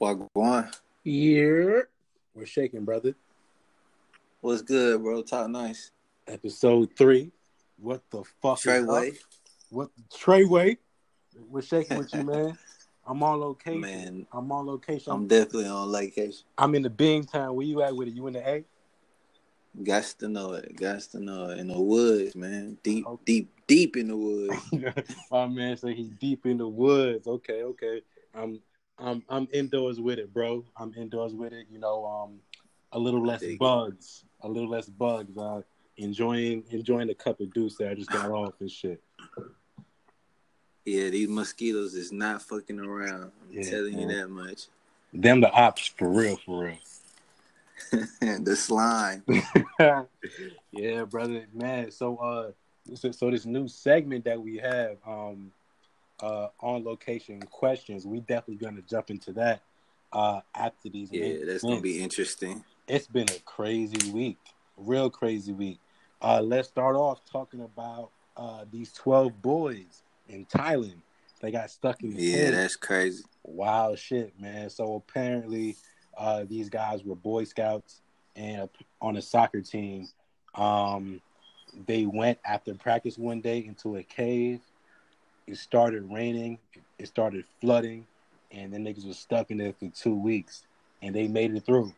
Wagwan. Yeah. We're shaking, brother. What's good, bro? Talk nice. Episode three. What the fuck? Treyway. Is up? What Treyway? We're shaking with you, man. I'm on location. Man, I'm on location. I'm definitely on location. I'm in the Bing town. Where you at with it? You in the A? Got to know it. Got to know it. In the woods, man. Deep, Okay. deep, deep in the woods. My man said he's deep in the woods. Okay, okay. I'm I'm I'm indoors with it, bro. I'm indoors with it. You know, um, a little less bugs, a little less bugs. Uh, enjoying enjoying the cup of juice that I just got off and shit. Yeah, these mosquitoes is not fucking around. I'm Yeah, telling you that much. Them the ops for real, for real. the slime. yeah, brother, man. So, uh, so, so this new segment that we have, um, uh, on location questions, we definitely gonna jump into that, uh, after these. Yeah, main that's gonna be interesting. It's been a crazy week, real crazy week. Uh, let's start off talking about uh these twelve boys in Thailand. They got stuck in the Yeah, that's crazy. wild shit, man. So apparently, uh, these guys were Boy Scouts and on a soccer team. Um, they went after practice one day into a cave. It started raining. It started flooding, and the niggas was stuck in there for two weeks, and they made it through.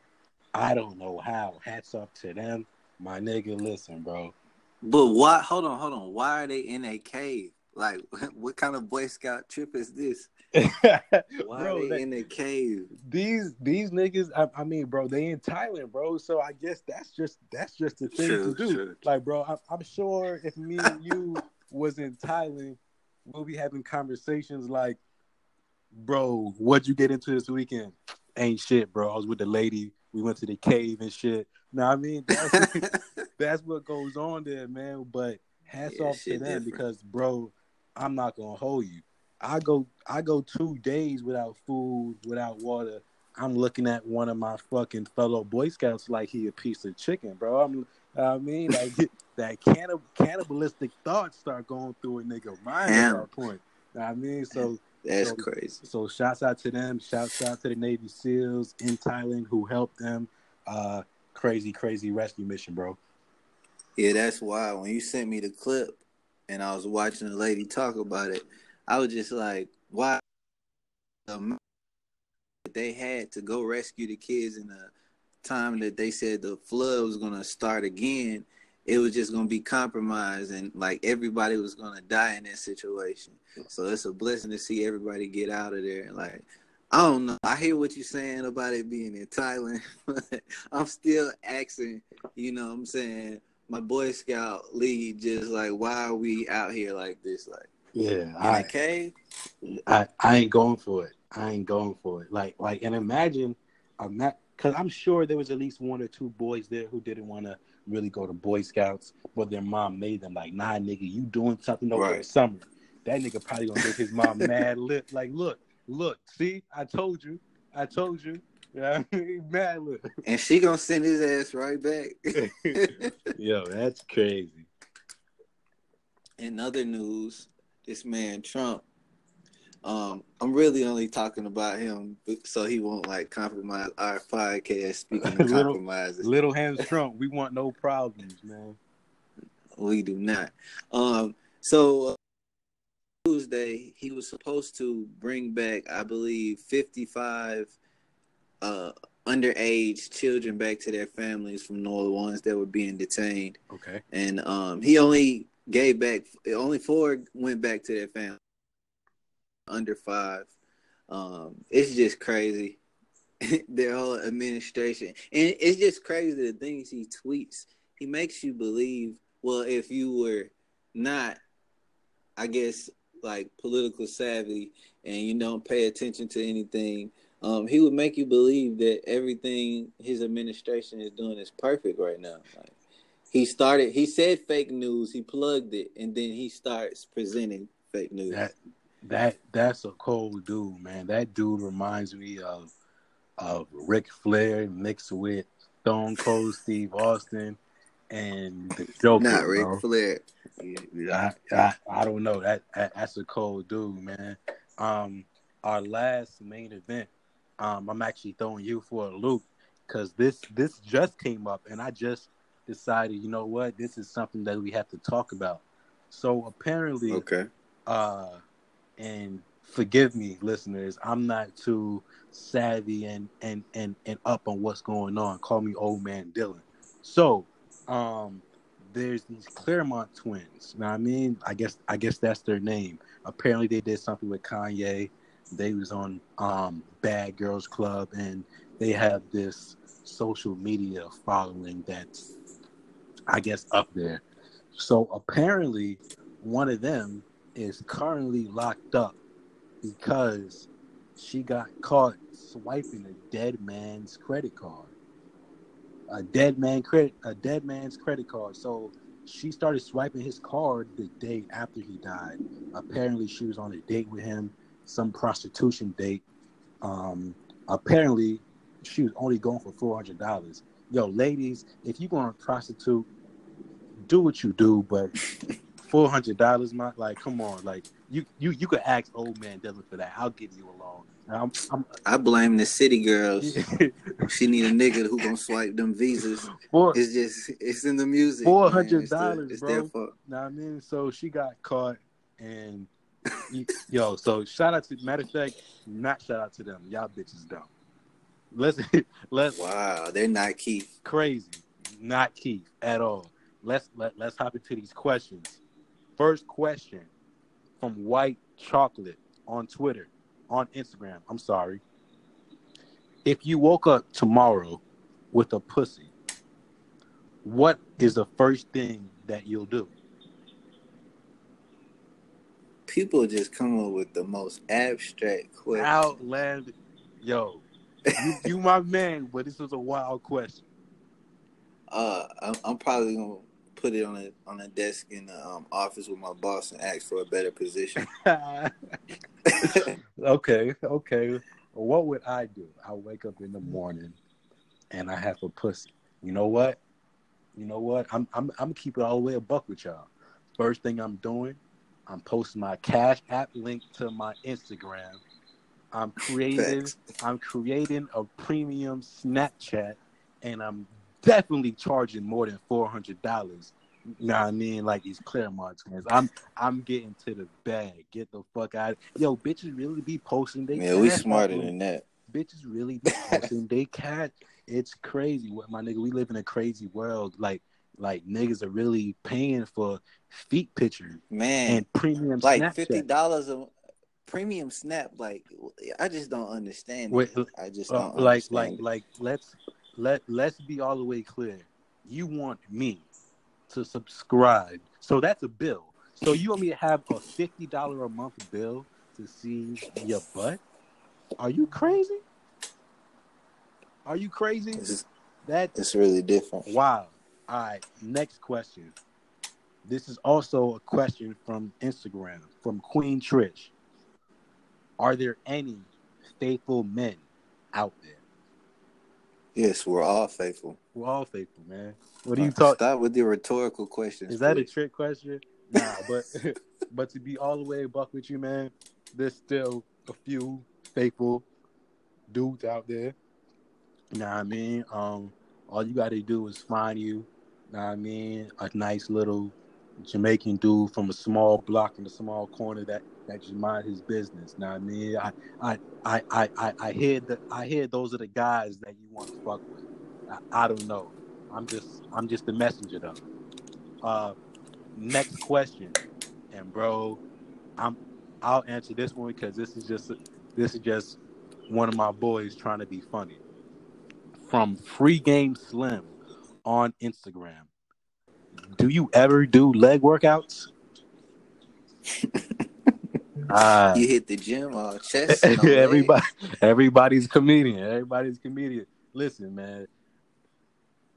I don't know how. Hats off to them, my nigga. Listen, bro. But why? Hold on, hold on. Why are they in a cave? Like, what kind of Boy Scout trip is this? Why Bro, are they, in a cave? these these niggas I, I mean bro they in thailand bro so i guess that's just that's just the thing to do like bro I'm, I'm sure if me and you was in thailand we'll be having conversations like bro what'd you get into this weekend ain't shit bro i was with the lady we went to the cave and shit now i mean that's, that's what goes on there man but hats Yeah, off to them different. because bro i'm not gonna hold you I go I go two days without food, without water. I'm looking at one of my fucking fellow Boy Scouts like he a piece of chicken, bro. I'm I mean like that cannib- cannibalistic thoughts start going through a nigga mind at that point. I mean, so That's So- crazy. so shouts out to them. Shouts out to the Navy SEALs in Thailand who helped them. Uh, crazy, crazy rescue mission, bro. Yeah, that's why when you sent me the clip and I was watching the lady talk about it, I was just like, why the amount that they had to go rescue the kids in the time that they said the flood was gonna start again, it was just gonna be compromised and like everybody was gonna die in that situation. So it's a blessing to see everybody get out of there. Like I don't know. I hear what you're saying about it being in Thailand, but I'm still asking, you know what I'm saying, my Boy Scout lead just like why are we out here like this? Like Yeah, a cave? I, I ain't going for it. I ain't going for it. Like like and imagine I'm not because I'm sure there was at least one or two boys there who didn't want to really go to Boy Scouts, but their mom made them like, nah, nigga, you doing something over the summer. That nigga probably gonna make his mom mad lit. Like, look, look, see, I told you, I told you. Yeah, I mean, mad lit. And she gonna send his ass right back. Yo, that's crazy. in other news, this man Trump, um, I'm really only talking about him so he won't like compromise our podcast. Speaking of Little- compromises, Little hands Trump, we want no problems, man. we do not. Um, so uh, Tuesday he was supposed to bring back, I believe, 55 uh, underage children back to their families from all the ones that were being detained. Okay. and um, he only gave back only four went back to their family under five. Um, it's just crazy. their whole administration, and it's just crazy the things he tweets. He makes you believe. Well, if you were not, I guess, like political savvy, and you don't pay attention to anything, um, he would make you believe that everything his administration is doing is perfect right now. Like, he started. He said fake news. He plugged it, and then he starts presenting fake news. That that that's a cold dude, man. That dude reminds me of of Ric Flair mixed with Stone Cold Steve Austin and the Joker. Not Ric bro. Flair. I, I I don't know. That, that that's a cold dude, man. Um, our last main event um, I'm actually throwing you for a loop because this this just came up, and I just decided, you know what, this is something that we have to talk about. So apparently, Okay. uh, and forgive me, listeners, I'm not too savvy and and and and up on what's going on. Call me old man Dylan. So, um, there's these Clermont twins. Now, I mean, I guess I guess that's their name. Apparently, they did something with Kanye. They was on um Bad Girls Club, and they have this social media following that's, I guess, up there. So apparently, one of them is currently locked up because she got caught swiping a dead man's credit card. A dead man credit a dead man's credit card. So she started swiping his card the day after he died. Apparently she was on a date with him, some prostitution date. Um apparently she was only going for four hundred dollars. Yo, ladies, if you're to prostitute, do what you do, but four hundred dollars, my like, come on, like you you you could ask old man Dylan for that. I'll give you a loan. I'm, I'm, I blame the city girls. She need a nigga who gonna swipe them visas. four, It's just it's in the music. Four hundred dollars, bro. their fault. Know I mean? So she got caught, and yo, so shout out to matter of fact, not shout out to them. Y'all bitches dumb. Let's let's Wow, they're not Keith. crazy, not Keith at all. Let's let let's hop into these questions. First question from White Chocolate on Twitter, on Instagram. I'm sorry. If you woke up tomorrow with a pussy, what is the first thing that you'll do? People just come up with the most abstract questions. Outland, yo, you, you my man, but this was a wild question. Uh, I'm, I'm probably gonna put it on a on a desk in the um, office with my boss and ask for a better position. okay, okay. What would I do? I wake up in the morning and I have a pussy. You know what? You know what? I'm I'm I'm keeping all the way a buck with y'all. First thing I'm doing, I'm posting my Cash App link to my Instagram. I'm creating Facts. I'm creating a premium Snapchat and I'm definitely charging more than four hundred dollars. You know what I mean? Like these Clermont twins. I'm I'm getting to the bag. Get the fuck out. Yo, bitches really be posting they Man, we smarter than that. bitches really be posting they cat. It's crazy. What my nigga, we live in a crazy world. Like like niggas are really paying for feet pictures Man, and premium like Snapchat. fifty dollars a premium snap. Like I just don't understand. Wait. I just Uh, don't like understand like like let's let let's be all the way clear. You want me to subscribe, so that's a bill. So you want me to have a fifty dollar a month bill to see your butt? Are you crazy? Are you crazy? It's, That it's really different. Wow. All right. Next question. This is also a question from Instagram from Queen Trish. Are there any faithful men out there? Yes, we're all faithful. We're all faithful, man. What do you talk? Stop with the rhetorical questions. Is that a trick question? Nah, but but to be all the way buck with you, man, there's still a few faithful dudes out there. You know what I mean? Um, all you gotta do is find you, you, know what I mean, a nice little Jamaican dude from a small block in a small corner that that just mind his business. What I mean? I I I I, I hear that I hear those are the guys that you want to fuck with. I, I don't know. I'm just I'm just the messenger though. Uh next question. And bro, I'm I'll answer this one because this is just this is just one of my boys trying to be funny. From Free Game Slim on Instagram. Do you ever do leg workouts? Ah, You hit the gym or chest? Everybody, everybody's comedian. Everybody's comedian. Listen, man,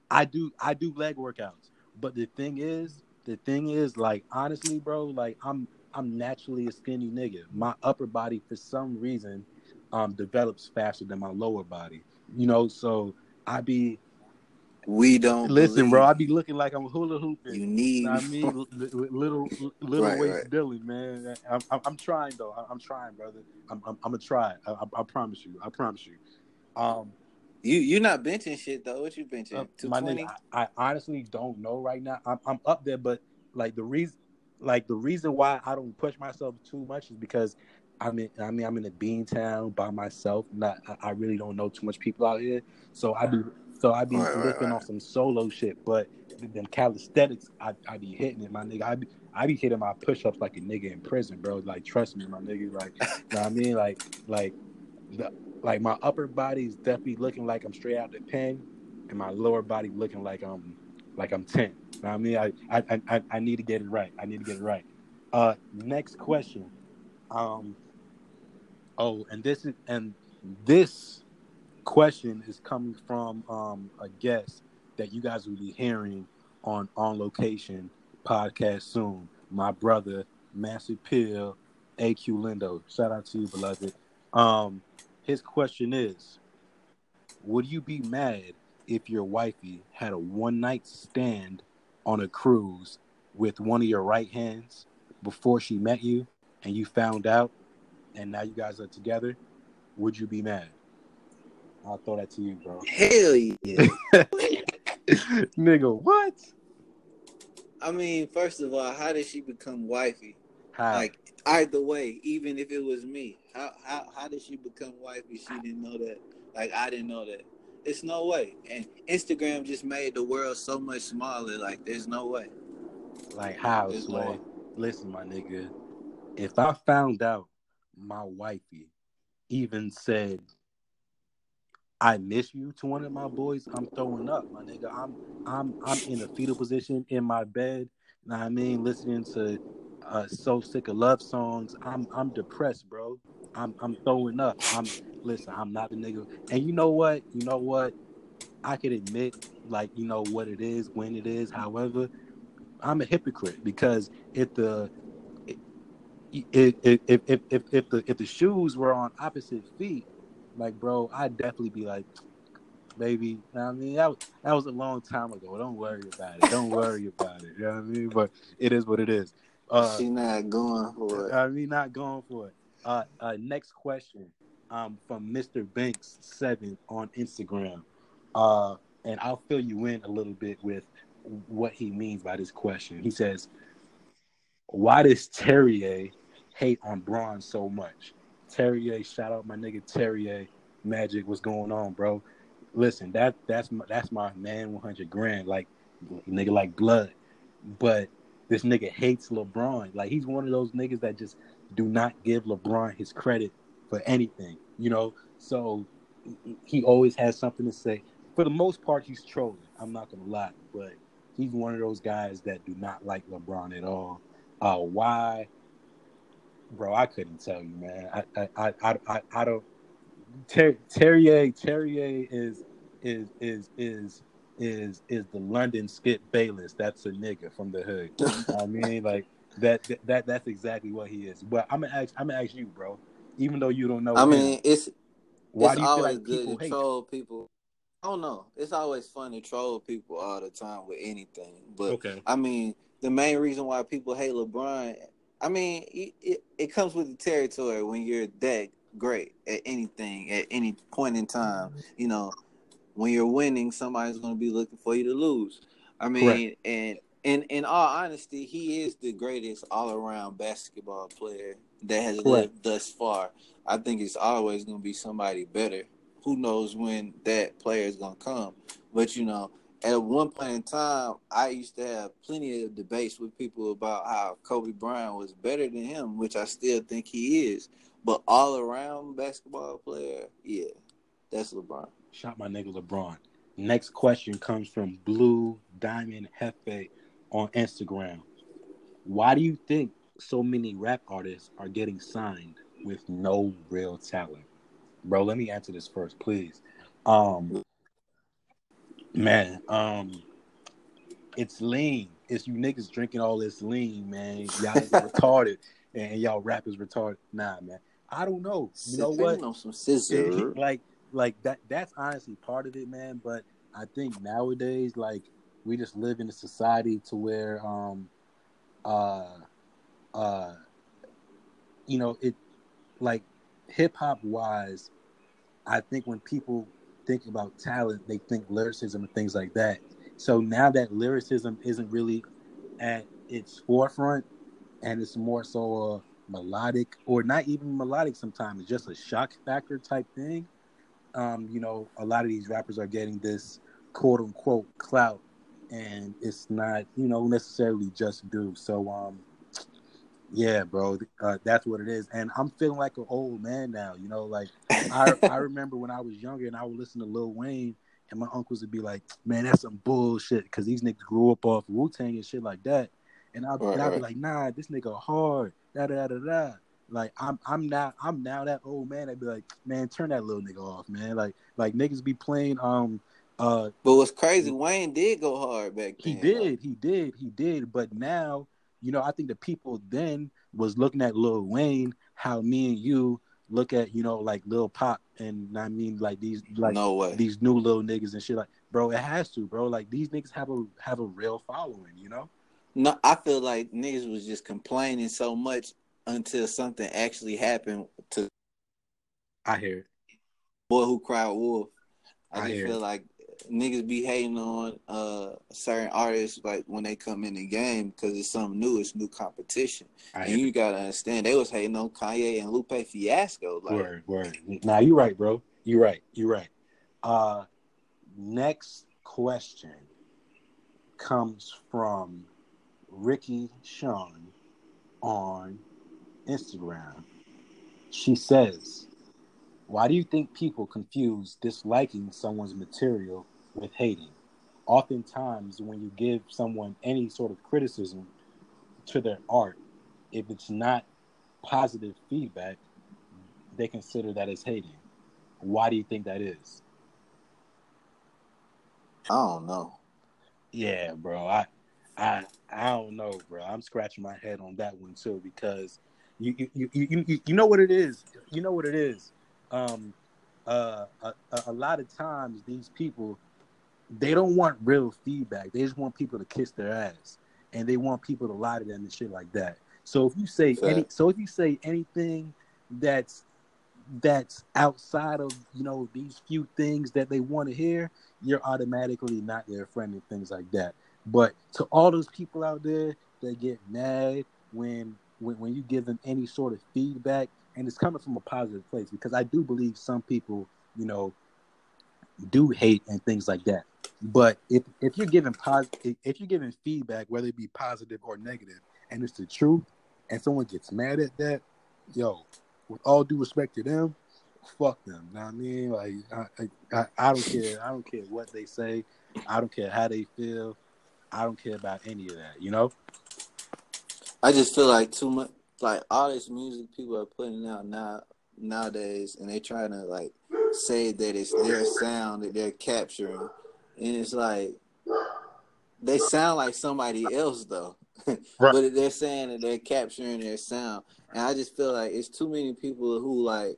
I do, I do leg workouts, but the thing is, the thing is, like, honestly, bro, like, I'm, I'm naturally a skinny nigga. My upper body, for some reason, um, develops faster than my lower body. You know, so I be, We don't Listen, bro, I believe be looking like I'm hula hooping. You need. I mean, li- li- little little Right, waist right. Man. I'm, I'm, I'm trying though. I'm, trying, brother. I'm, I'm, I'm gonna try. I, I, I promise you. I promise you. Um, you you're not benching shit though. What you benching? uh, Two twenty. I, I honestly don't know right now. I'm, I'm up there, but like the reason, like the reason why I don't push myself too much is because I'm in. I mean, I'm in a bean town by myself. Not, I, I really don't know too much people out here. So I be, so I be Right, right, lifting right. on some solo shit. But them calisthenics, I, I be hitting it, my nigga. I be, I be hitting my push ups like a nigga in prison, bro. Like, trust me, my nigga. Like, you know what I mean, like, like, the, like my upper body is definitely looking like I'm straight out the pen, and my lower body looking like I'm, like I'm ten. You know what I mean, I, I, I, I need to get it right. I need to get it right. Uh, next question. Um. Oh, and this is and this question is coming from um a guest that you guys will be hearing on on location podcast soon. My brother, Massive Pill, AQ Lindo. Shout out to you, beloved. Um, his question is: Would you be mad if your wifey had a one night stand on a cruise with one of your right hands before she met you, and you found out, and now you guys are together? Would you be mad? I'll throw that to you, bro. Hell yeah. Nigga, what? I mean, first of all, how did she become wifey? How? Like either way, even if it was me, how how how did she become wifey? She didn't know that. Like I didn't know that. It's no way. And Instagram just made the world so much smaller. Like there's no way. Like how, There's no Sway? way. Listen, my nigga. If I found out my wifey even said I miss you to one of my boys, I'm throwing up, my nigga. I'm I'm I'm in a fetal position in my bed. Know what I mean, listening to uh so sick of love songs. I'm I'm depressed, bro. I'm I'm throwing up. I'm listen, I'm not the nigga. And you know what? You know what? I could admit like you know what it is, when it is. However, I'm a hypocrite because if the if if if if, if the if the shoes were on opposite feet, like bro, I'd definitely be like, baby. You know I mean, that was, that was a long time ago. Don't worry about it. Don't worry about it. You know what I mean? But it is what it is. Uh, she not going for it. I mean, not going for it. Uh, uh, next question, um, from Mr. Banks seven on Instagram, uh, and I'll fill you in a little bit with what he means by this question. He says, "Why does Terrier hate on Bron so much?" Terrier, shout out my nigga Terrier, Magic. What's going on, bro? Listen, that that's my, that's my man, one hundred grand, like nigga, like blood, but this nigga hates LeBron. Like he's one of those niggas that just do not give LeBron his credit for anything, you know. So he always has something to say. For the most part, he's trolling. I'm not gonna lie, but he's one of those guys that do not like LeBron at all. Uh, why, bro? I couldn't tell you, man. I I I I, I, don't. Ter- Terrier Terrier is is is is is is the London Skip Bayless. That's a nigga from the hood. I mean, like that, that that's exactly what he is. But I'm gonna ask I'm gonna ask you, bro. Even though you don't know, I him, mean, it's why it's do you feel always like good to troll people. I don't know. It's always fun to troll people all the time with anything. But Okay, I mean, the main reason why people hate LeBron, I mean, it, it, it comes with the territory when you're that great at anything at any point in time. Mm-hmm. You know, when you're winning, somebody's going to be looking for you to lose. I mean, and in in all honesty, he is the greatest all around basketball player that has Correct. lived thus far. I think it's always going to be somebody better. Who knows when that player is going to come? But you know, at one point in time, I used to have plenty of debates with people about how Kobe Bryant was better than him, which I still think he is. But all around basketball player, yeah, that's LeBron. shot my nigga LeBron. Next question comes from Blue Diamond Hefe on Instagram. Why do you think so many rap artists are getting signed with no real talent? Bro, let me answer this first, please. Um man, um it's lean. It's you niggas drinking all this lean, man. Y'all retarded and y'all rappers retarded. Nah, man. I don't know. You know what? On some scissor. like like that that's honestly part of it man but I think nowadays, like we just live in a society to where, um, uh, uh, you know, it like hip hop wise. I think when people think about talent, they think lyricism and things like that. So now that lyricism isn't really at its forefront, and it's more so a melodic or not even melodic. Sometimes just a shock factor type thing. Um, you know, a lot of these rappers are getting this quote unquote clout, and it's not you know necessarily just due. So um, yeah, bro, uh, that's what it is. And I'm feeling like an old man now. You know, like I I remember when I was younger and I would listen to Lil Wayne. And my uncles would be like, "Man, that's some bullshit," because these niggas grew up off Wu Tang and shit like that. And I'll, right, and right. be like, nah, this nigga hard. Da da da da. Like I'm I'm now I'm now that old man. I'd be like, man, turn that little nigga off, man. Like like niggas be playing um uh But what's crazy, Wayne did go hard back then. He did, he did, he did. But now, you know, I think the people then was looking at Lil Wayne, how me and you look at, you know, like Lil Pump and I mean like these like no way. these new little niggas and shit like bro, it has to, bro. Like these niggas have a have a real following, you know? No, I feel like niggas was just complaining so much until something actually happened to. I hear it. Boy who cried wolf. I, I just feel it. like niggas be hating on uh certain artists like when they come in the game because it's something new, it's new competition, I and you gotta understand they was hating on Kanye and Lupe Fiasco. Like, word, word. Now you right, bro. You right. You right. Uh, next question comes from Ricky Sean on Instagram. She says, Why do you think people confuse disliking someone's material with hating? Oftentimes, when you give someone any sort of criticism to their art, if it's not positive feedback, they consider that as hating. Why do you think that is? I don't know. Yeah, bro. I I I don't know, bro. I'm scratching my head on that one too because you you you you, you know what it is. You know what it is. Um, uh, a, a lot of times these people they don't want real feedback. They just want people to kiss their ass, and they want people to lie to them and shit like that. So if you say Fair. any, so if you say anything that's that's outside of you know these few things that they want to hear, you're automatically not their friend and things like that. But to all those people out there that get mad when when, when you give them any sort of feedback, and it's coming from a positive place, because I do believe some people, you know, do hate and things like that. But if if you're giving positive, if you're giving feedback, whether it be positive or negative, and it's the truth, and someone gets mad at that, yo, with all due respect to them, fuck them. Know what I mean? Like I, I, I don't care. I don't care what they say. I don't care how they feel. I don't care about any of that, you know? I just feel like too much like all this music people are putting out now nowadays and they trying to like say that it's their sound that they're capturing and it's like they sound like somebody else though right. but they're saying that they're capturing their sound and i just feel like it's too many people who like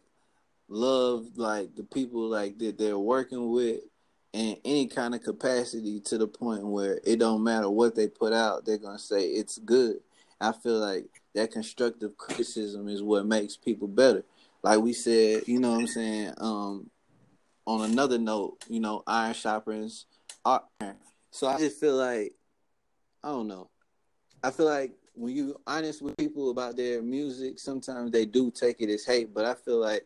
love like the people like that they're working with in any kind of capacity to the point where it don't matter what they put out, they're gonna say it's good. I feel like that constructive criticism is what makes people better. Like we said, you know what I'm saying? Um, on another note, you know, iron shoppers are. So I just feel like I don't know. I feel like when you honest with people about their music, sometimes they do take it as hate, but I feel like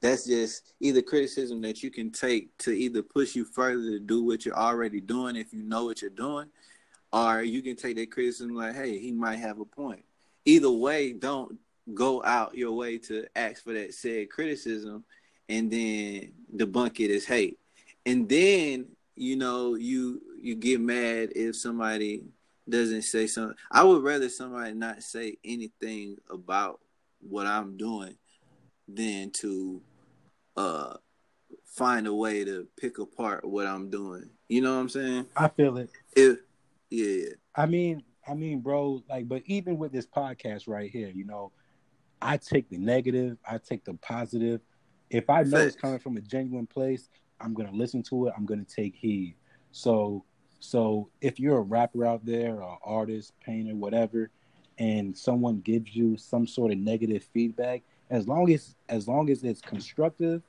that's just either criticism that you can take to either push you further to do what you're already doing if you know what you're doing, or you can take that criticism like, hey, he might have a point. Either way, don't go out your way to ask for that said criticism and then debunk it as hate. And then, you know, you you get mad if somebody doesn't say something. I would rather somebody not say anything about what I'm doing than to uh find a way to pick apart what I'm doing. You know what I'm saying? I feel it. If yeah. I mean, I mean, bro, like, but even with this podcast right here, you know, I take the negative, I take the positive, If I know it's coming from a genuine place, I'm gonna listen to it. I'm gonna take heed. So, so if you're a rapper out there, or artist, painter, whatever, and someone gives you some sort of negative feedback, as long as as long as it's constructive,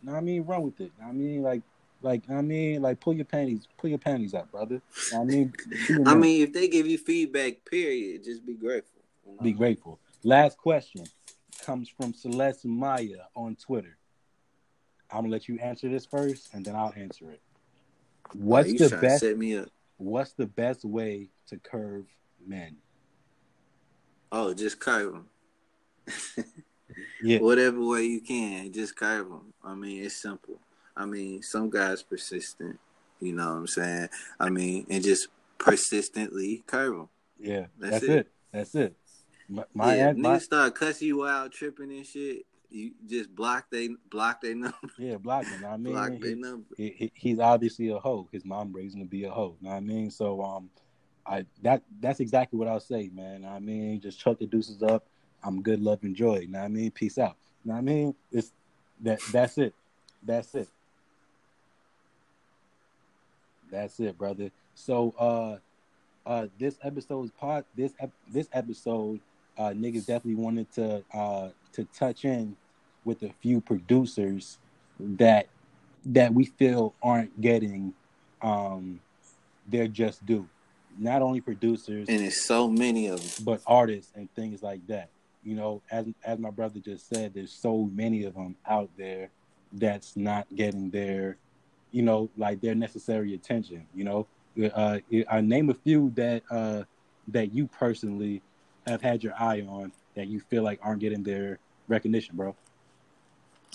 you know what I mean, run with it. You know what I mean, like like I mean, like pull your panties, pull your panties up, brother. I mean, I mean, if they give you feedback, period, just be grateful. You know? Be grateful. Last question comes from Celeste Maya on Twitter. I'm gonna let you answer this first, and then I'll answer it. What's the best? Set me up. What's the best way to curve men? Oh, just curve them. yeah. Whatever way you can, just curve them. I mean, it's simple. I mean, some guys persistent. You know what I'm saying? I mean, and just persistently curve them. Yeah, that's, that's it. it. That's it. My, my, yeah, my, niggas start cussing you out, tripping and shit. You just block they block their number. Yeah, block them. I mean, block their number. He, he, he's obviously a hoe. His mom raised him to be a hoe. Know what I mean? So um, I that that's exactly what I'll say, man. I mean, just chuck the deuces up. I'm good, love, and joy. Know what I mean? Peace out. Know what I mean? It's that that's it. That's it. That's it, brother. So uh uh this episode's part this ep- this episode uh niggas definitely wanted to uh to touch in with a few producers that that we feel aren't getting um their just due. Not only producers and it's so many of them, but artists and things like that. You know, as as my brother just said, there's so many of them out there that's not getting their, you know, like their necessary attention. You know, uh, I name a few that uh, that you personally have had your eye on that you feel like aren't getting their recognition, bro.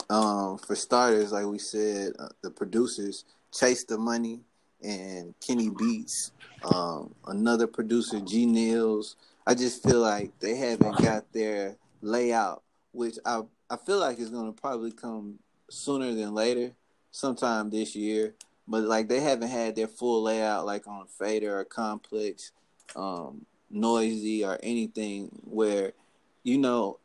Um, for starters, like we said, uh, the producers chase the money and Kenny Beats. Um, another producer, G Nils. I just feel like they haven't got their layout, which I I feel like is going to probably come sooner than later, sometime this year. But like they haven't had their full layout like on Fader or Complex, um, Noisey or anything where, you know,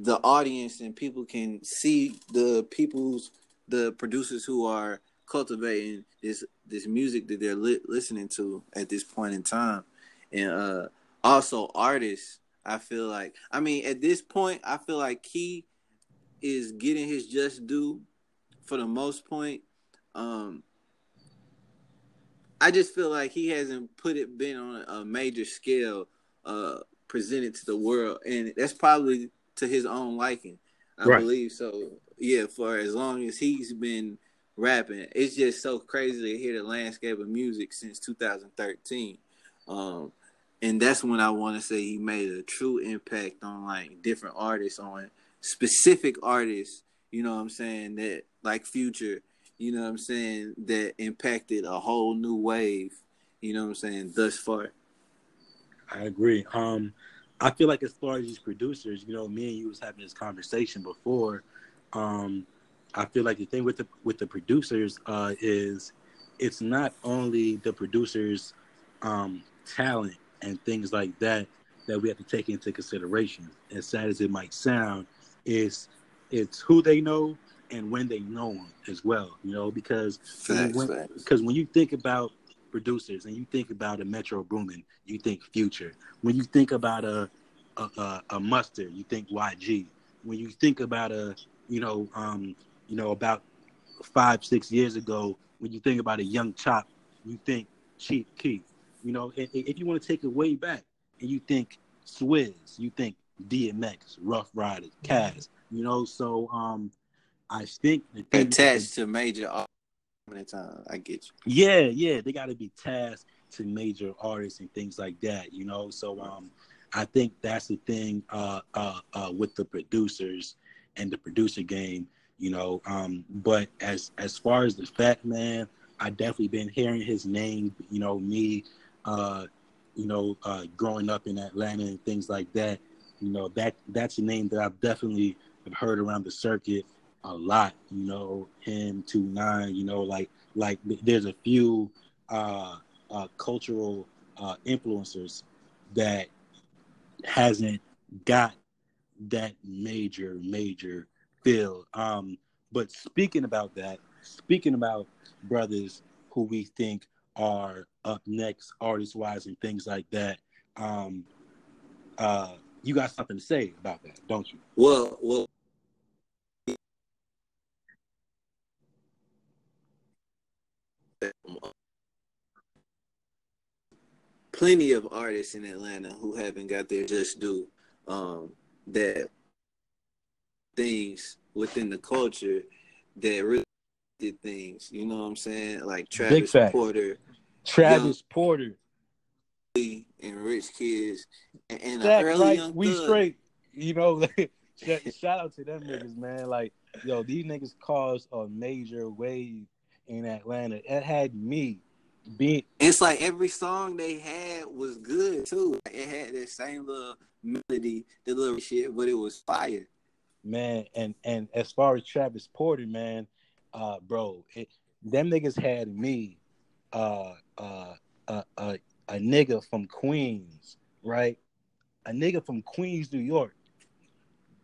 the audience and people can see the people's the producers who are cultivating this this music that they're li- listening to at this point in time. And uh also artists i feel like i mean at this point i feel like key is getting his just due for the most point. Um i just feel like he hasn't put it been on a major scale uh presented to the world. And that's probably to his own liking. I right. believe so. Yeah, for as long as he's been rapping, it's just so crazy to hear the landscape of music since 2013. Um, and that's when I want to say he made a true impact on like different artists, on specific artists. You know what I'm saying? That like Future. You know what I'm saying? That impacted a whole new wave. You know what I'm saying? Thus far. I agree. Um, I feel like as far as these producers, you know, me and you was having this conversation before. Um, I feel like the thing with the with the producers uh, is it's not only the producers' um, talent and things like that that we have to take into consideration. As sad as it might sound, is it's who they know and when they know them as well. You know, because facts, when, because when you think about producers and you think about a Metro Boomin, you think Future. When you think about a a, a, a Mustard, you think YG. When you think about a you know um, you know about five six years ago, when you think about a Young Chop, you think Chief Keef. You know, if, if you want to take it way back and you think Swizz, you think DMX, Ruff Ryders, Caz. You know, so um, I think attached to major many times. I get you. Yeah, yeah, they got to be tasked to major artists and things like that. You know, so um, I think that's the thing uh, uh, uh, with the producers and the producer game. You know, um, but as as far as the Fat man, I definitely been hearing his name. You know, me, uh, you know, uh, growing up in Atlanta and things like that. You know, that that's a name that I've definitely heard around the circuit a lot. You know, him two nine. You know, like like there's a few uh, uh, cultural uh, influencers that hasn't got that major major feel. Um, but speaking about that, speaking about brothers who we think are up next artist wise and things like that, um, uh, you got something to say about that, don't you? Well, well, plenty of artists in Atlanta who haven't got their just due. Um, that things within the culture that really did things. You know what I'm saying? Like Travis Porter, Travis young, Porter, and Rich Kidz, and, and early right, young we straight. You know, shout out to them niggas, man. Like, yo, these niggas caused a major wave in Atlanta. It had me being. It's like every song they had was good too. It had that same little melody, the little shit, but it was fire. Man, and and as far as Travis Porter, man, uh, bro, it, them niggas had me, uh, uh, uh, uh, a nigga from Queens, right? A nigga from Queens, New York,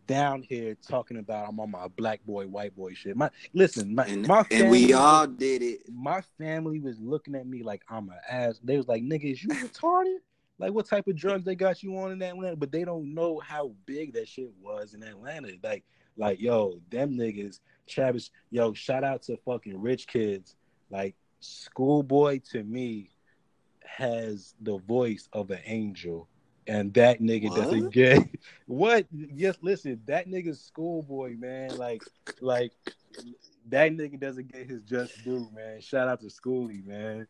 down here talking about I'm on my black boy, white boy shit. My listen, my and, my family, and we all did it. My family was looking at me like I'm an ass. They was like, "Nigga, is you retarded? Like, what type of drugs they got you on in Atlanta?" But they don't know how big that shit was in Atlanta. Like, like yo, them niggas, Travis, yo, shout out to fucking Rich Kidz. Like, schoolboy to me has the voice of an angel and that nigga what? doesn't get what. Yes, listen, that nigga's schoolboy, man. Like, like that nigga doesn't get his just due, man. Shout out to Skooly, man.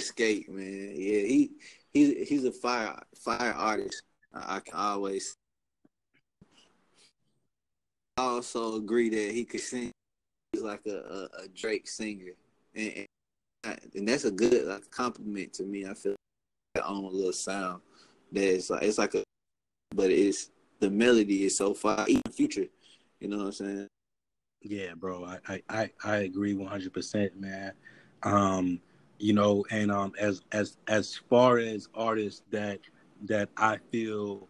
Skate, man. Yeah, he he's he's a fire fire artist. I, I can always. I also agree that he could sing. He's like a, a, a Drake singer, and, and and that's a good like, compliment to me. I feel like own a little sound it's like it's like a, but it's the melody is so far even future. You know what I'm saying? Yeah, bro. I I I agree 100, percent man. Um, you know, and um, as as as far as artists that that I feel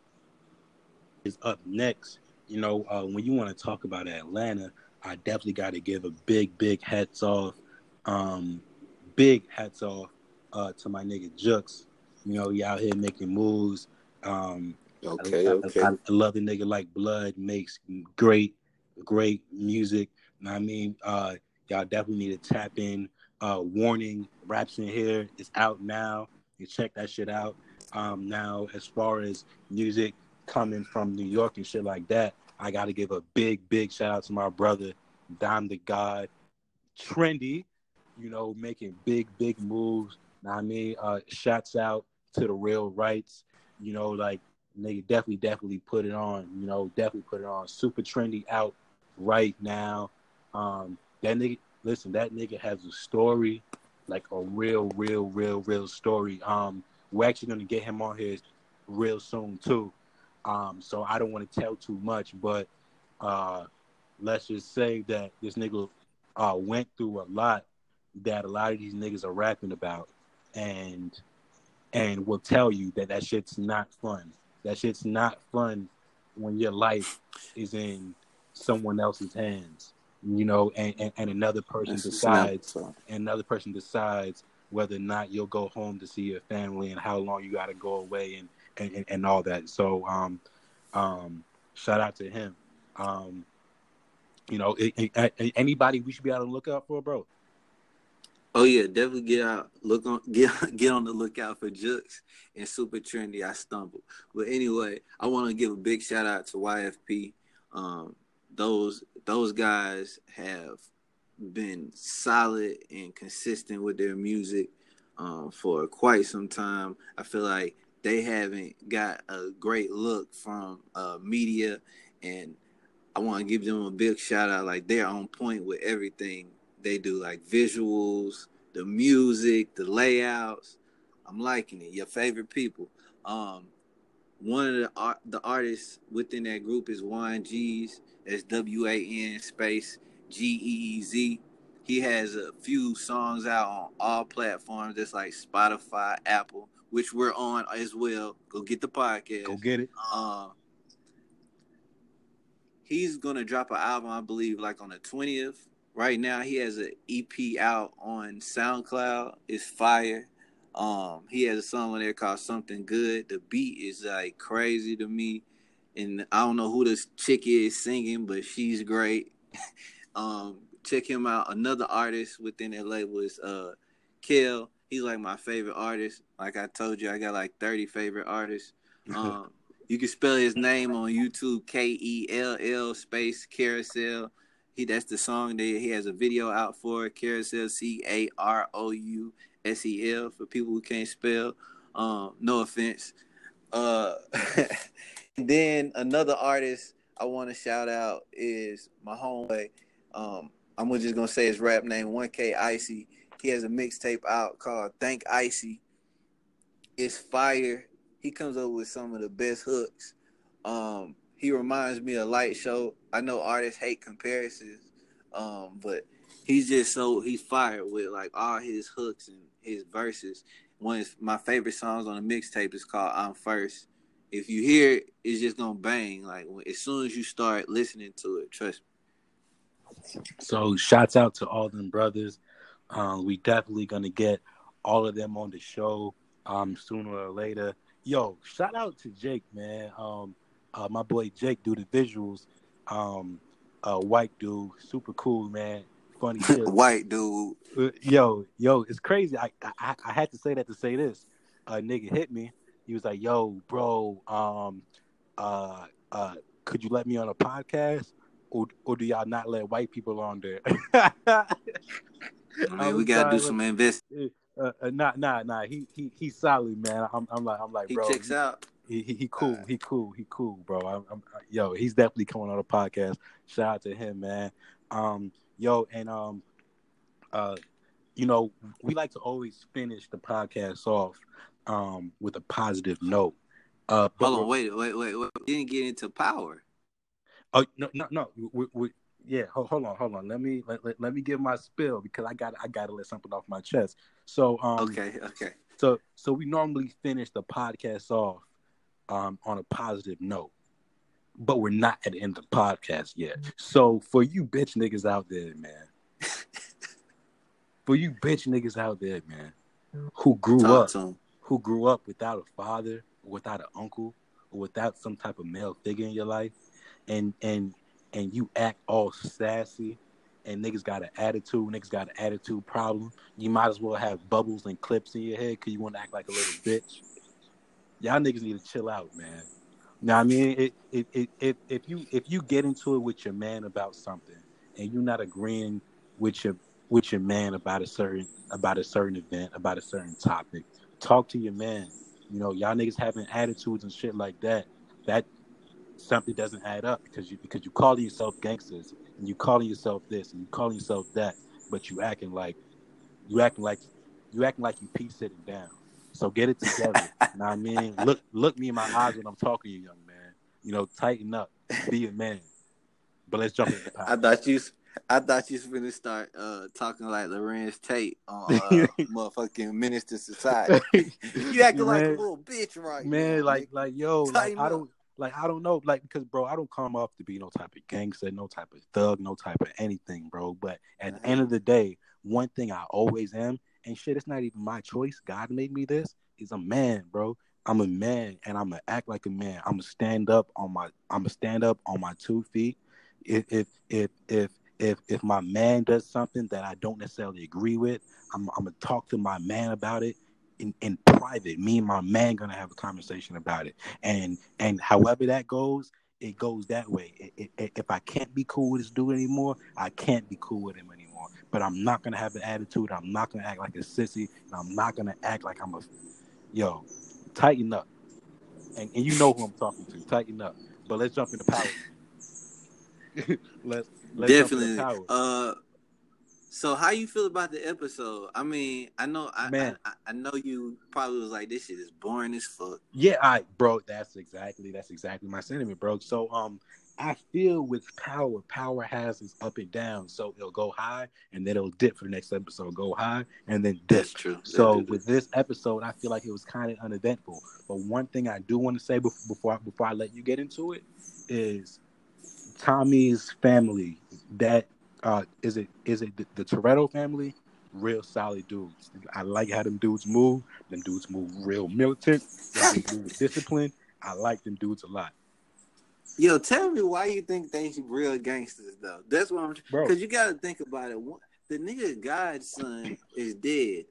is up next, you know, uh, when you want to talk about Atlanta, I definitely got to give a big, big hats off, um, big hats off uh, to my nigga Jux. You know, he out here making moves. Um, okay, I, okay. I, I, love the nigga like Blood makes great, great music. I mean, uh, y'all definitely need to tap in. Uh, Warning raps in here is out now. You check that shit out. Um, now, as far as music coming from New York and shit like that, I got to give a big, big shout out to my brother, Dom the God, Trendy. You know, making big, big moves. I mean, uh, shouts out to the real rights. You know, like nigga definitely, definitely put it on. You know, definitely put it on. Super trendy out right now. Um, that nigga, listen, that nigga has a story, like a real, real, real, real story. Um, we're actually gonna get him on here real soon too. Um, so I don't want to tell too much, but uh, let's just say that this nigga uh, went through a lot that a lot of these niggas are rapping about, and and will tell you that that shit's not fun. That shit's not fun when your life is in someone else's hands, you know, and, and, and another person That's decides, and another person decides whether or not you'll go home to see your family and how long you got to go away and, and, and all that. So, um, um, shout out to him. Um, you know, it, it, anybody we should be able to look out for, bro. Oh yeah, definitely get out. Look on get get on the lookout for Jux and Super Trendy. I stumbled, but anyway, I want to give a big shout out to YFP. Um, those those guys have been solid and consistent with their music um, for quite some time. I feel like they haven't got a great look from uh, media, and I want to give them a big shout out. Like they're on point with everything they do like visuals, the music, the layouts. I'm liking it. Your favorite people. Um, one of the art, the artists within that group is Wan Geez. That's W A N space G E E Z. He has a few songs out on all platforms, just like Spotify, Apple, which we're on as well. Go get the podcast. Go get it. Uh, he's gonna drop an album, I believe, like on the twentieth. Right now, he has an EP out on SoundCloud. It's fire. Um, he has a song on there called "Something Good." The beat is like crazy to me, and I don't know who this chick is singing, but she's great. um, check him out. Another artist within that label is uh, Kell. He's like my favorite artist. Like I told you, I got like thirty favorite artists. Um, you can spell his name on YouTube K E L L space Carousel. He that's the song that he has a video out for Carousel C A R O U S E L for people who can't spell. Um, no offense. Uh, then another artist I want to shout out is my homeboy. Um, I'm just gonna say his rap name 1K Icy. He has a mixtape out called Thank Icy. It's fire. He comes up with some of the best hooks. Um, he reminds me of Light Show. I know artists hate comparisons, um, but he's just so he's fired with like all his hooks and his verses. One of my favorite songs on the mixtape is called "I'm First. If you hear it, it's just gonna bang. Like as soon as you start listening to it, trust me. So shouts out to all them brothers. Um, we definitely gonna get all of them on the show um, sooner or later. Yo, shout out to Jake, man. Um, uh, my boy Jake do the visuals. Um, uh, white dude, super cool, man. Funny white dude. Uh, yo, yo, it's crazy. I, I I had to say that to say this. A nigga hit me. He was like, "Yo, bro, um, uh, uh, could you let me on a podcast, or or do y'all not let white people on there?" I mean, we gotta do some invest. Uh, uh, nah, nah, nah. He he he's solid, man. I'm I'm like I'm like, he bro. checks out. He, he, he cool. He cool. He cool, bro. I'm, I'm, yo, he's definitely coming on the podcast. Shout out to him, man. Um, yo, and um, uh, you know, we like to always finish the podcast off um with a positive note. Uh, Hold on, wait, wait, wait, wait. We didn't get into power. Oh no, no, no. We, we, yeah, hold, hold, on, hold on. Let me let, let, let me give my spill because I got I got to let something off my chest. So um, okay, okay. So so we normally finish the podcast off um, on a positive note. But we're not at the end of the podcast yet. So for you bitch niggas out there, man. for you bitch niggas out there, man, who grew Talk up who grew up without a father, without an uncle, or without some type of male figure in your life, and and and you act all sassy and niggas got an attitude, niggas got an attitude problem, you might as well have bubbles and clips in your head because you want to act like a little bitch y'all niggas need to chill out, man. Now, I mean, it, it, it, if if you if you get into it with your man about something, and you're not agreeing with your with your man about a certain about a certain event, about a certain topic, talk to your man. You know, y'all niggas having attitudes and shit like that. That something doesn't add up because you because you calling yourself gangsters and you calling yourself this and you calling yourself that, but you acting like you acting like you acting like you peace sitting down. So get it together. you know what I mean? Look look me in my eyes when I'm talking to you, young man. You know, tighten up. Be a man. But let's jump into the power. I thought you I thought you was gonna start uh, talking like Larenz Tate on uh, motherfucking Menace II Society. you acting man, like a little bitch, right? Man, now, like, like, yo, like, I don't, like, I don't know, like, because, bro, I don't come off to be no type of gangster, no type of thug, no type of anything, bro. But at the end of the day, one thing I always am and shit, it's not even my choice. God made me this. He's a man, bro. I'm a man, and I'm gonna act like a man. I'm gonna stand up on my. I'm gonna stand up on my two feet. If if if if if if my man does something that I don't necessarily agree with, I'm I'm gonna talk to my man about it in, in private. Me and my man gonna have a conversation about it, and and however that goes, it goes that way. It, it, if I can't be cool with this dude anymore, I can't be cool with him anymore but I'm not gonna have an attitude. I'm not gonna act like a sissy. And I'm not gonna act like I'm a yo. Tighten up, and, and you know who I'm talking to. Tighten up. But let's jump into power. let's, let's definitely. Power. Uh, so how you feel about the episode? I mean, I know, I. I, I know you probably was like, this shit is boring as fuck. Yeah, I, bro, that's exactly, that's exactly my sentiment, bro. So, um, I feel with power, power has its up and down. So it'll go high and then it'll dip for the next episode, go high and then dip. That's true. So with this episode, I feel like it was kind of uneventful. But one thing I do want to say before before I, before I let you get into it is Tommy's family, that uh, is it is it the, the Toretto family? Real solid dudes. I like how them dudes move. Them dudes move real militant. They move with discipline. I like them dudes a lot. Yo, tell me why you think they real gangsters though? That's what I'm because you got to think about it. The nigga godson is dead.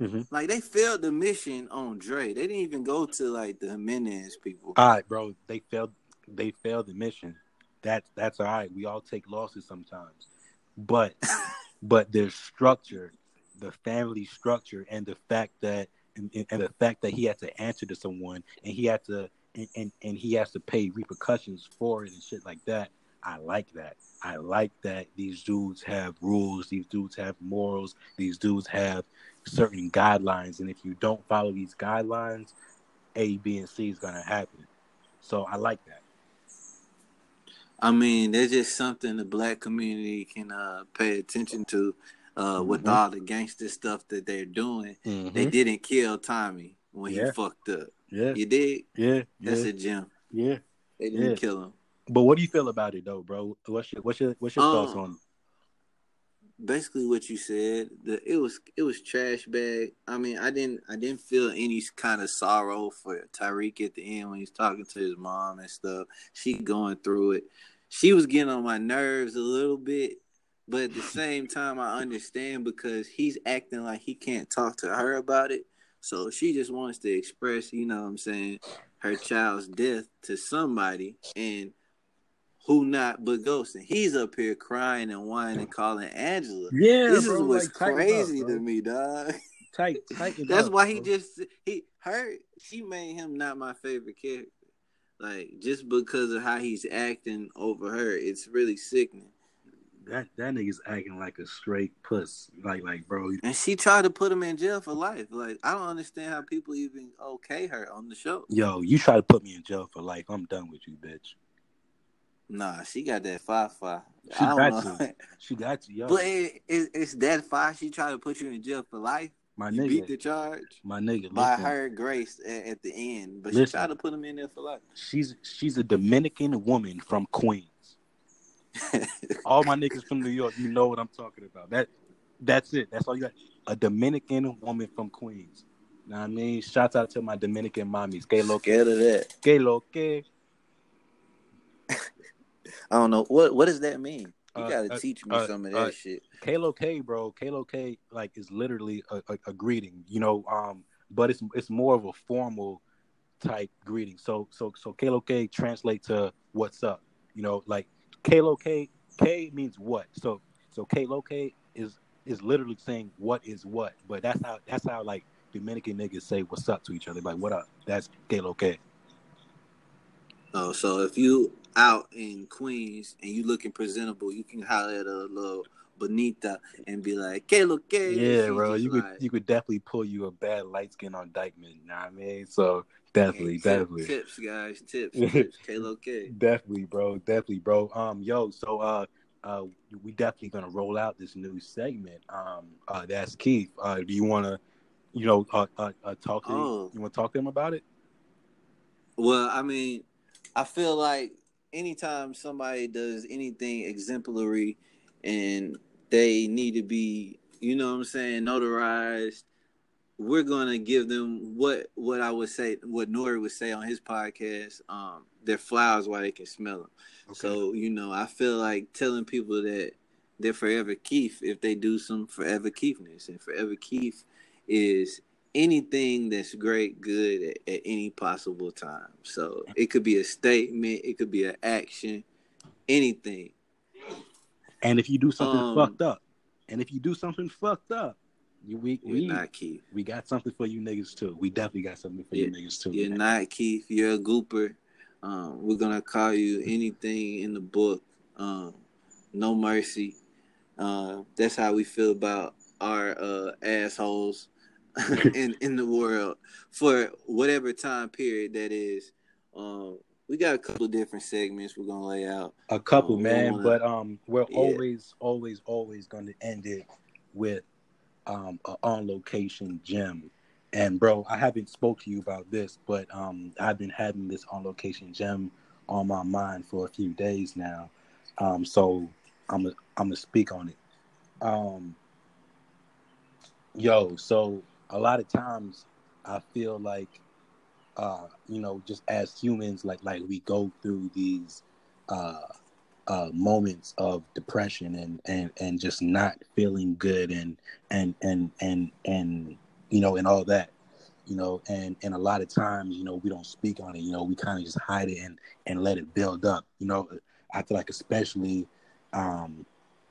Mhm. Like they failed the mission on Dre. They didn't even go to like the Jimenez people. All right, bro. They failed. They failed the mission. That's that's all right. We all take losses sometimes, but but their structure, the family structure, and the fact that and- and the fact that he had to answer to someone and he had to and, and, and he has to pay repercussions for it and shit like that. I like that. I like that these dudes have rules. These dudes have morals. These dudes have certain guidelines, and if you don't follow these guidelines, A, B, and C is gonna happen. So I like that. I mean, there's just something the black community can uh, pay attention to uh, with Mhm. all the gangster stuff that they're doing. They Mhm. didn't kill Tommy when Yeah. he fucked up. Yeah, You dig? yeah, That's yeah, a gem. yeah. They didn't Yeah. kill him. But what do you feel about it though, bro? What's your what's your what's your thoughts Um, on? it? basically what you said. The it was it was trash bag. I mean, I didn't I didn't feel any kind of sorrow for Tariq at the end when he's talking to his mom and stuff. She going through it. She was getting on my nerves a little bit, but at the same time, I understand because he's acting like he can't talk to her about it. So she just wants to express, you know what I'm saying, her child's death to somebody and who not but Ghost. And he's up here crying and whining and calling Angela. Yeah, this bro, is what's like, tighten up, crazy to me, dog. Tight, tighten That's up, why he bro. just he her she made him not my favorite character. Like just because of how he's acting over her, it's really sickening. That that nigga's acting like a straight puss. Like like bro, And she tried to put him in jail for life. Like I don't understand how people even okay her on the show. yo, you try to put me in jail for life. I'm done with you, bitch. Nah, she got that five five. She got know. to. She got to, yo. But it, it, it's that five. She tried to put you in jail for life. my You beat nigga, the charge my nigga. by listen. her grace at, at the end, but Listen. she tried to put him in there for life. She's she's a Dominican woman from Queens. All my niggas from New York, you know what I'm talking about. That that's it. That's all you got. A Dominican woman from Queens. Know what I mean? Shouts out to my Dominican mommies. Que lo que, of that. que lo que. I don't know what what does that mean. You Uh, gotta uh, teach me uh, some of uh, that shit. Que lo que, bro. Que lo que, like, is literally a, a, a greeting, you know. Um, but it's it's more of a formal type greeting. So so so Kalo K translate to what's up, you know. Like K, K means what. So so K is is literally saying what is what. But that's how that's how like Dominican niggas say what's up to each other. Like what up? That's K. Oh, so if you out in Queens and you looking presentable, you can holler at a little bonita and be like, "Que lo que?" Yeah, bro. You could you could definitely pull you a bad light skin on Dyckman. You know what I mean? So definitely, definitely. tips, guys, tips, tips. Que lo que? Definitely, bro. Definitely, bro. Um, yo, so uh, uh, we definitely gonna roll out this new segment. Um, uh, that's Keith. Uh, do you wanna, you know, uh, uh, uh talk to Oh. you wanna talk to him about it? Well, I mean, I feel like anytime somebody does anything exemplary and they need to be, you know what I'm saying, notarized, we're gonna give them what what I would say, what N.O.R.E. would say on his podcast, um, their flowers while they can smell them. So, you know, I feel like telling people that they're forever Keith if they do some forever Keithness. And forever Keith is anything that's great, good at, at any possible time. So it could be a statement, it could be an action, anything. and if you do something Um, fucked up, and if you do something fucked up, you we You're we, not Keith. we got something for you niggas too. We definitely got something for you niggas too. You're man. not Keith. You're a gooper. Um, we're gonna call you anything in the book. Um, no mercy. Uh, that's how we feel about our uh, assholes in in the world for whatever time period that is. Um, we got a couple of different segments we're gonna lay out. A couple, Um, man, wanna- but um, we're Yeah. always, always, always going to end it with um, a on location gem. And bro, I haven't spoke to you about this, but um, I've been having this on location gem on my mind for a few days now. Um, so I'm a, I'm gonna speak on it. Um, yo, so a lot of times I feel like, uh, you know, just as humans, like like we go through these uh, uh, moments of depression and and and just not feeling good and and and and and you know and all that you know and and a lot of times you know we don't speak on it you know we kind of just hide it and and let it build up you know i feel like especially um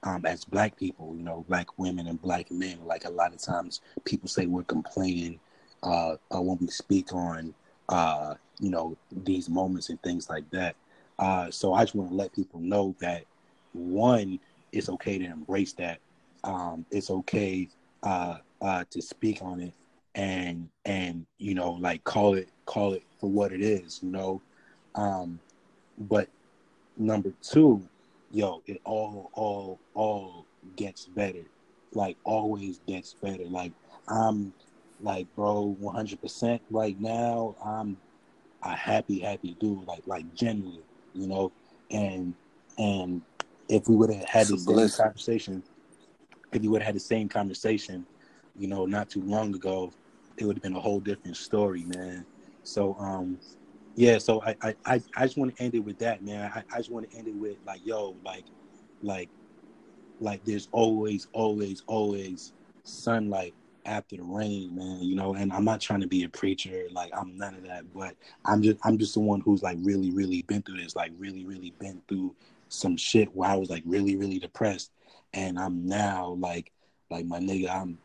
um as black people you know black women and black men like a lot of times people say we're complaining uh, uh when we speak on uh you know these moments and things like that uh so i just want to let people know that one it's okay to embrace that. Um it's okay uh uh to speak on it and and you know like call it call it for what it is you know? Um but number two yo it all all all gets better. Like always gets better. Like i'm like bro 100% right now i'm a happy happy dude. Like like genuinely you know and and if we would have had the same conversation if you would have had the same conversation you know not too long ago it would have been a whole different story, man. So um yeah, so I I, I, I just want to end it with that, man. I, I just want to end it with like, yo, like like like there's always, always, always sunlight after the rain, man. You know, and I'm not trying to be a preacher, like I'm none of that, but I'm just I'm just the one who's like really, really been through this, like really, really been through some shit where I was like really, really depressed. And I'm now like like my nigga, I'm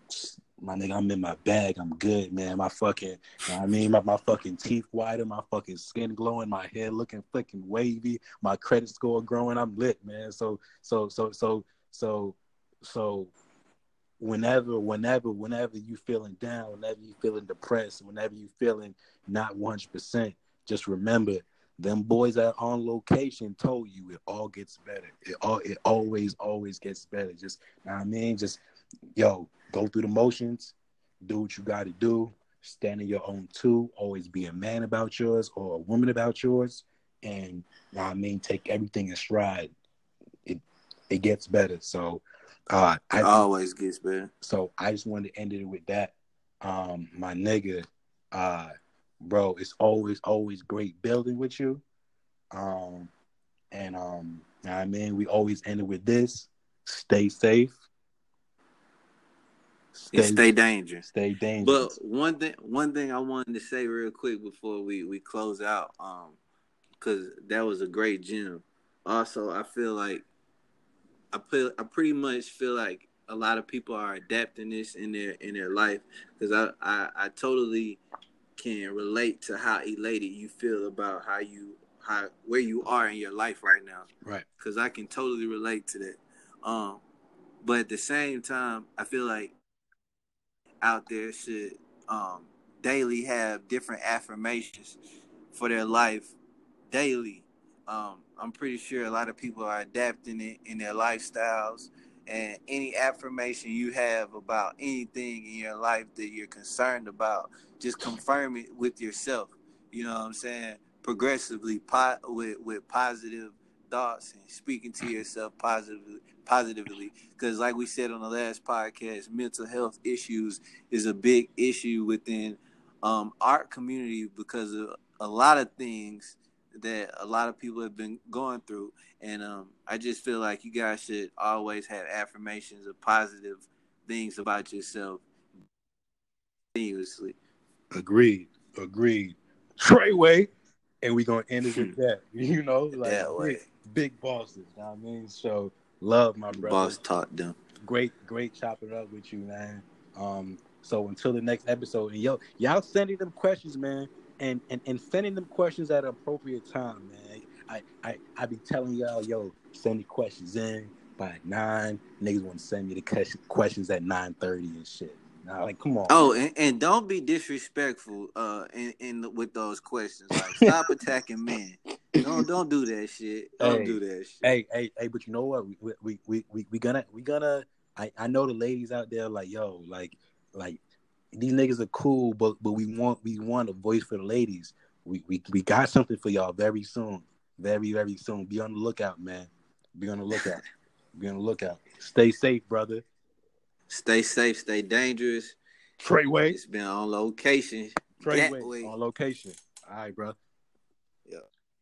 my nigga, I'm in my bag. I'm good, man. My fucking, you know I mean, my, my fucking teeth whiter, my fucking skin glowing, my hair looking fucking wavy, my credit score growing. I'm lit, man. So, so, so, so, so, so, whenever, whenever, whenever you feeling down, whenever you feeling depressed, whenever you feeling not 100, percent just remember them boys that on location told you it all gets better. It all, it always, always gets better. Just, know I mean, just, yo, go through the motions, do what you got to do, stand in your own too, always be a man about yours or a woman about yours, and I mean, take everything in stride. It it gets better. So, uh, I always gets better. So I just wanted to end it with that. Um, my nigga, uh, bro, it's always always great building with you. Um, and um, I mean, we always end it with this: stay safe Stay, stay dangerous. Stay dangerous. But one thing, one thing I wanted to say real quick before we we close out, um, because that was a great gem. Also, I feel like I feel I pretty much feel like a lot of people are adapting this in their in their life because I, I I totally can relate to how elated you feel about how you how where you are in your life right now. Right. Because I can totally relate to that. Um, but at the same time, I feel like out there should um, daily have different affirmations for their life daily. Um, I'm pretty sure a lot of people are adapting it in their lifestyles. And any affirmation you have about anything in your life that you're concerned about, just confirm it with yourself. You know what I'm saying? Progressively, po- with with positive thoughts and speaking to yourself positively positively because like we said on the last podcast mental health issues is a big issue within um, our community because of a lot of things that a lot of people have been going through and um, i just feel like you guys should always have affirmations of positive things about yourself continuously agreed agreed Treyway and we're gonna end it with that you know like that way big bosses. You know what I mean? So love my brother. Boss taught them. Great, great chopping up with you, man. Um, so until the next episode, and yo, y'all sending them questions, man, and and, and sending them questions at an appropriate time, man. I, I I be telling y'all, yo, send the questions in by nine. Niggas want to send me the questions at nine thirty and shit. Nah, like, come on. Oh, and, and, don't be disrespectful uh in, in with those questions. Like, stop attacking men. Don't don't do that shit. Don't hey, do that shit. Hey, hey, hey, but you know what? We we we we, we gonna we gonna. I I know the ladies out there like yo like like these niggas are cool, but but we want we want a voice for the ladies. We we we got something for y'all very soon, very very soon. Be on the lookout, man. Be on the lookout. Be on the lookout. Stay safe, brother. Stay safe. Stay dangerous. Treyway. It's been on location. Treyway. On location. All right, bro. Yeah.